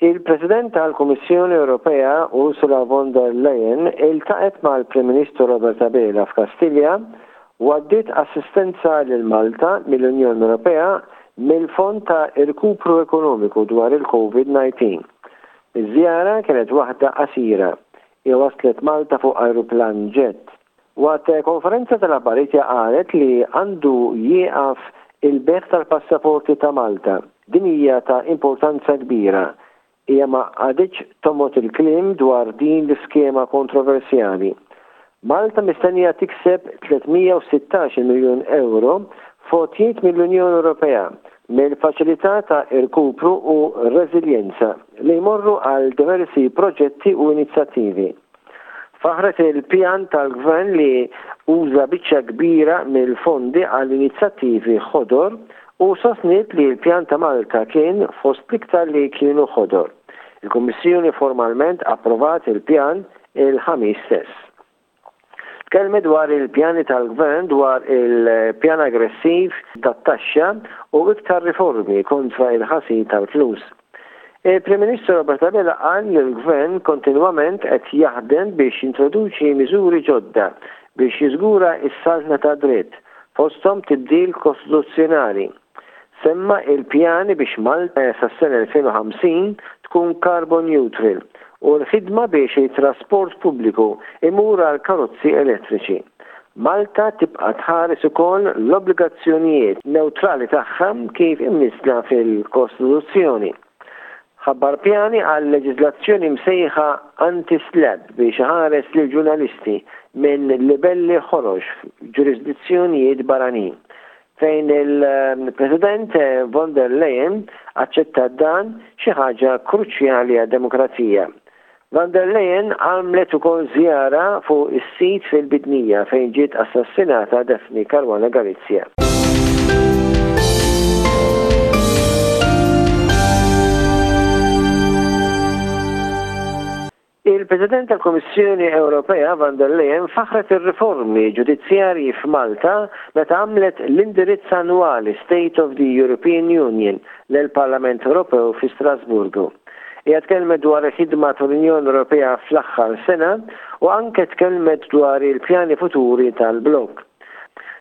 Il-President tal-Kummissjoni Ewropea Ursula von der Leyen iltaqgħet mal-Prim Ministru Robert Abela f'Kastilja u għaddiet assistenza lil Malta mill-Unjoni Ewropea mill-Fond ta' Irkupru Ekonomiku dwar il-Covid 19. Iż-żjara kienet waħda qasira. Hija waslet Malta fuq ajruplan jet. Waqt konferenza tal-aħbarijiet hija qalet li għandu jieqaf il-bejgħ tal-passaporti ta' Malta. Din hija ta' importanza kbira. Hija ma qagħditx tomgħod il-kliem dwar din l-iskema kontroversjali. Malta mistennija tikseb 316-il miljun ewro f'għotjiet mill-Unjoni Ewropea mill-Faċilità ta' Irkupru u Reżiljenza li jmorru għal diversi proġetti u inizjattivi. Faħħret il-pjan tal-Gvern li uża biċċa kbira mill-fondi għal inizjattivi ħodor u sostniet li l-pjan ta' Malta kien fost l-iktar li kienu ħodor. Il-Kummissjoni formalment approvat il-pjan il-Ħamis stess. Tkellmet dwar il-pjani tal-Gvern dwar il-pjan aggressiv tat-taxxa u iktar riformi kontra l-ħasil tal-flus. Il-Prim Ministru Robert Abela qal li l-Gvern kontinwament qed jaħdem biex jintroduċi miżuri ġodda biex jiżgura s-saltna tad-dritt, fosthom tibdil kostituzzjonali. Semma l-pjani biex Malta sas-sena 2050 tkun carbon neutral u l-ħidma biex it-trasport pubbliku jmur għall-karozzi elettriċi. Malta tibqa' tħares ukoll l-obbligazzjonijiet newtrali tagħha kif imnissla fil-Kostituzzjoni. Ħabbar pjani għal leġiżlazzjoni msejħa anti-SLAPP biex iħares lill-ġurnalisti minn libelli ħorox f'ġurisdizzjonijiet barranin, fejn il-President von der Leyen aċċettat dan, xi ħaġa kruċjali għad-demokrazija. Von der Leyen għamlet ukoll żjara fuq is-sit fil-Bidnija fejn ġiet assassinata Daphne Caruana Galizia. Il-President tal-Kummissjoni Ewropea Von der Leyen faħħret ir-riformi ġudizzjarji f'Malta meta għamlet l-indirizz annwali State of the European Union lill-Parlament Ewropew fi Strasburgu. Hija tkellmet dwar il-ħidma tal-Unjoni Ewropea fl-aħħar sena u anke tkellmet dwar il-pjani futuri tal-blokk.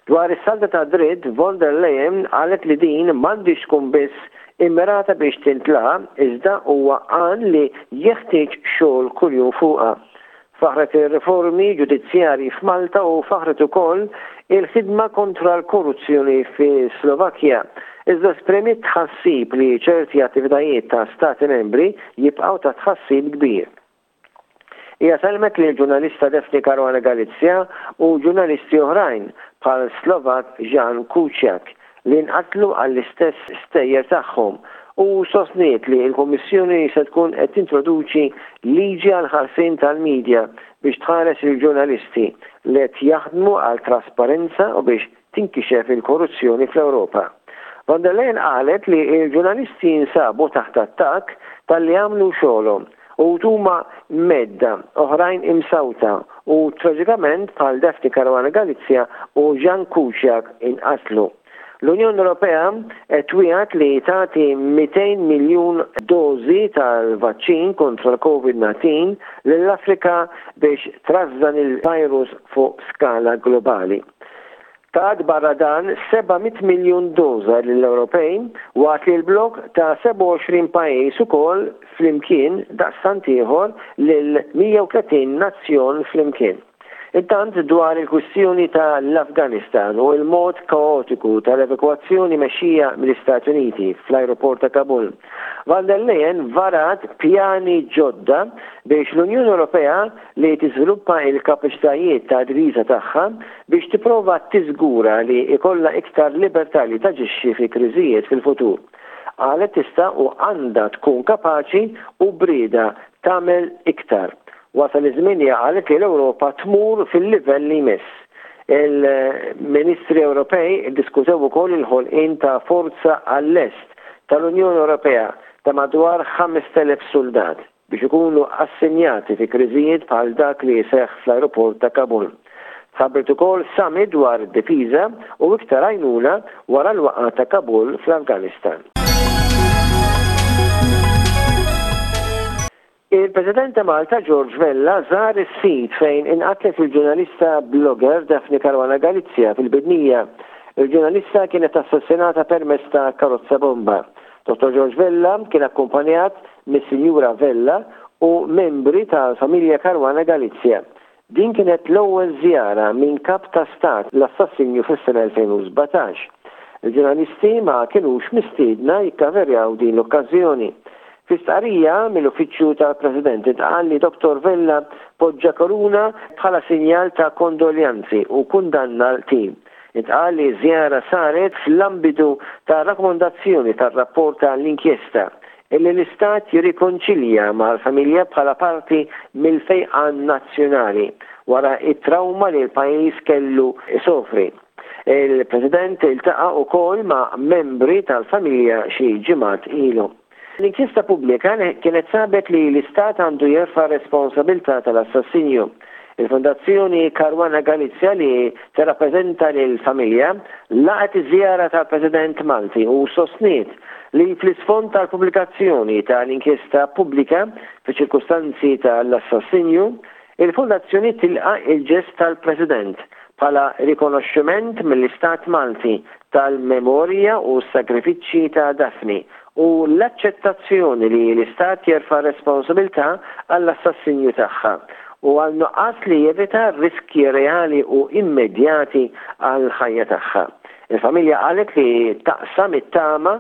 Dwar is-salda tad-dritt, von der Leyen qalet li din m'għandhiex tkun biss immirata biex tintlaħaq iżda huwa għan li jeħtieġ xogħol kuljum fuqha. Faħħret ir-riformi ġudizzjarji f'Malta u faħħret ukoll il-ħidma kontra l-korruzzjoni fis-Slovakkja, iżda spremiet tħassib li ċerti attivitajiet ta' Stati Membri jibqgħu ta' tħassib kbir. Hija sellmet lill-ġurnalista Daphne Caruana Galizia u ġurnalisti oħrajn, bħal Slovakk Jan Kuciak, li nqatlu għall-istess stejjer tagħhom u sostniet li l-Kummissjoni se tkun qed tintroduċi liġi għall-ħarsien tal-midja biex tħares il-ġurnalisti li qed jaħdmu għal trasparenza u biex tinkixef il-korruzzjoni fl-Ewropa. Von der Leyen qalet li l-ġurnalisti jinsabu taħt attakk talli għamlu xogħolhom. Uħud huma medda, oħrajn imsawta u traġikament bħal Daphne Caruana Galizia u Ján Kuciak inqatlu. L-Unjoni Ewropea qed twiegħed li tagħti 200 miljun dożi tal-vaċċin kontra l-Covid 19 lill-Afrika biex trażżan il-virus fuq skala globali. Tat barra dan 700 miljun doża lill-Ewropej waqt li l-blokk ta' 27 pajjiż ukoll flimkien daqstant ieħor lil 130 nazzjon flimkien. Intant dwar il-kwistjoni ta' l-Afganistan u l-mod kaotiku ta' l-evakwazzjoni mexxija mill-Istati Uniti fl-ajruport ta' Kabul, von der Leyen varat pjani ġodda biex l-Unjoni Ewropea li tiżviluppa l-kapaċitajiet ta' difisa tagħha biex tipprova tiżgura li jkollha iktar libertà li taġixxi fi kriżijiet fil-futur. Qalet tista' u għandha tkun kapaċi u brieda tagħmel iktar. Wasal iż-żmien, hija qalet, li l-Ewropa tmur fil-livell li jmiss. Il-Ministri Ewropej iddiskutew ukoll il-ħolqien ta' Forza għall-Est tal-Unjoni Ewropea ta' madwar 5,000 suldat. biex ikunu assenjati fi kriżijiet bħal dak li seħħ fl-ajruport ta' Kabul. Tħabbret ukoll summit dwar id-difiża u iktar għajnuna wara l-waqgħa ta' Kabul fl-Afganistan. Il-President ta' Malta George Vella żar is-sit fejn inqatlet il-ġurnalista blogger Daphne Caruana Galizia fil-Bidnija. Il-ġurnalista kienet assassinata permezz ta' karozza bomba. Dottor George Vella kien akkumpanjat mis-Sinjura Vella u membri tal-familja Caruana Galizia. Din kienet l-ewwel żjara minn Kap ta' Stat l-assassinju fis-sena 2017. Il-ġurnalisti ma kinux mistiedna jikkaverjaw din l-okkażjoni. Fi stqarrija mill-Uffiċċju tal-President intqal li Dottor Vella poġġa koruna bħala sinjal ta' kondoljanzi u kundanna l-qtil. Intqal li ż-żjara saret fl-ambitu ta' rakkomandazzjoni tar-rapport ta' l-inkjesta, illi l-Istat jirrikonċilja ma' l-familja bħala parti mill-fejqan nazzjonali wara t-trawma li l-pajjiż kellu jsofri. Il-President iltaqa' ukoll ma' membri tal-familja xi ġimgħat ilu. L-inkjesta pubblika kienet sabet li l-Istat għandu jerfa' r-responsabilità tal-assassinju. Il-Fondazzjoni Caruana Galizia li tirrappreżenta lill-familja laqgħet iż-żjara tal-President Malti u sostniet li fl-isfond tal-pubblikazzjoni tal-inkjesta pubblika fiċ-ċirkustanzi tal-assassinju, Il-Fondazzjoni tilqa' l-ġest tal-President bħala rikonoxximent mill-Istat Malti tal-memorja u s-sagrifiċċji ta' Daphne u l-aċċettazzjoni li l-Istat jerfa' r-responsabilità għall-assassinju tagħha u għal nuqqas li jevita riskji reali u immedjati għall-ħajja tagħha. Il-familja qalet li taqsam it-tama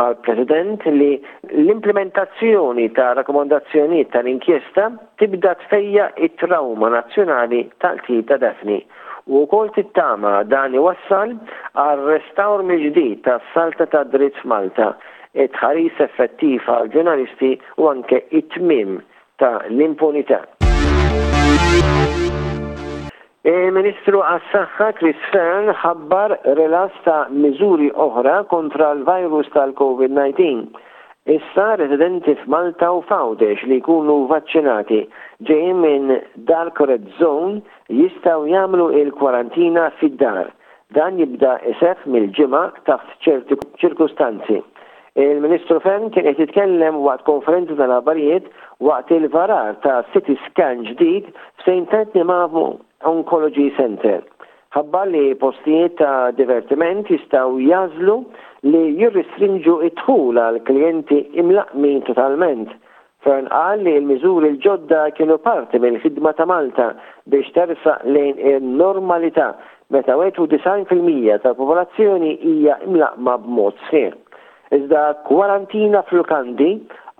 mal-President li l-implimentazzjoni tar-rakkomandazzjonijiet tal-inkjesta, Tibda tfejjaq it-trawma nazzjonali tal-qtil ta' Daphne u wkoll tittama dan iwassal għal restawr mill-ġdid tas-salta tad-dritt f'Malta, it-tħaris effettiv għall-ġurnalisti u anke t-tmiem ta' l-impunità. Il-Ministru għas-Saħħa Chris Fearne ħabbar rilass ta' miżuri oħra kontra l-virus tal-COVID-19. Issa residenti f'Malta u f'Għawdex li jkunu vaċċinati ġejjin minn dark red zone jistgħu jagħmlu il-kwarantina fid-dar. Dan jibda jseħħ mill-Ġimgħa taħt ċerti ċirkustanzi. Il-Ministru Fearne kien qed jitkellem waqt konferenza tal-aħbarijiet waqt il-varar ta' CT scan ġdid f'St Anthony Mavu Oncology Centre. Ħabbar li postijiet ta' divertiment jistgħu jagħżlu li jirristrinġu d-dħul għal klijenti imlaqqmin totalment Fearne qal li l-miżuri l-ġodda kienu parti mill-ħidma ta' Malta biex tersaq lejn in-normalità meta 91 fil-mija tal-popolazzjoni hija mlaqqma b'mod sħiħ. Iżda kwarantina f'lukandi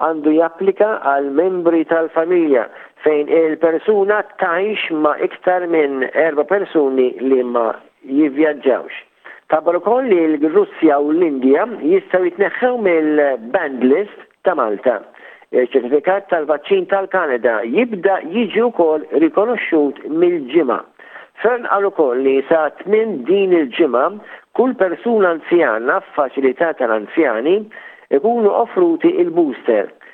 għandu japplika għal membri tal-familja fejn il-persuna tgħix ma' iktar minn erba' persuni li ma jivvjaġġawx. Tħabbar ukoll li l-Russja u l-Indja jistgħu jitneħħew mill-banned list ta' Malta. Iċ-ċertifikat tal-vaċċin tal-Kanada jibda jiġi wkoll rikonoxxut mill-Ġimgħa. Fearne qal ukoll li sa tmiem din il-ġimgħa kull persuna anzjana f'faċilità tal-anzjani jkunu offruti l-booster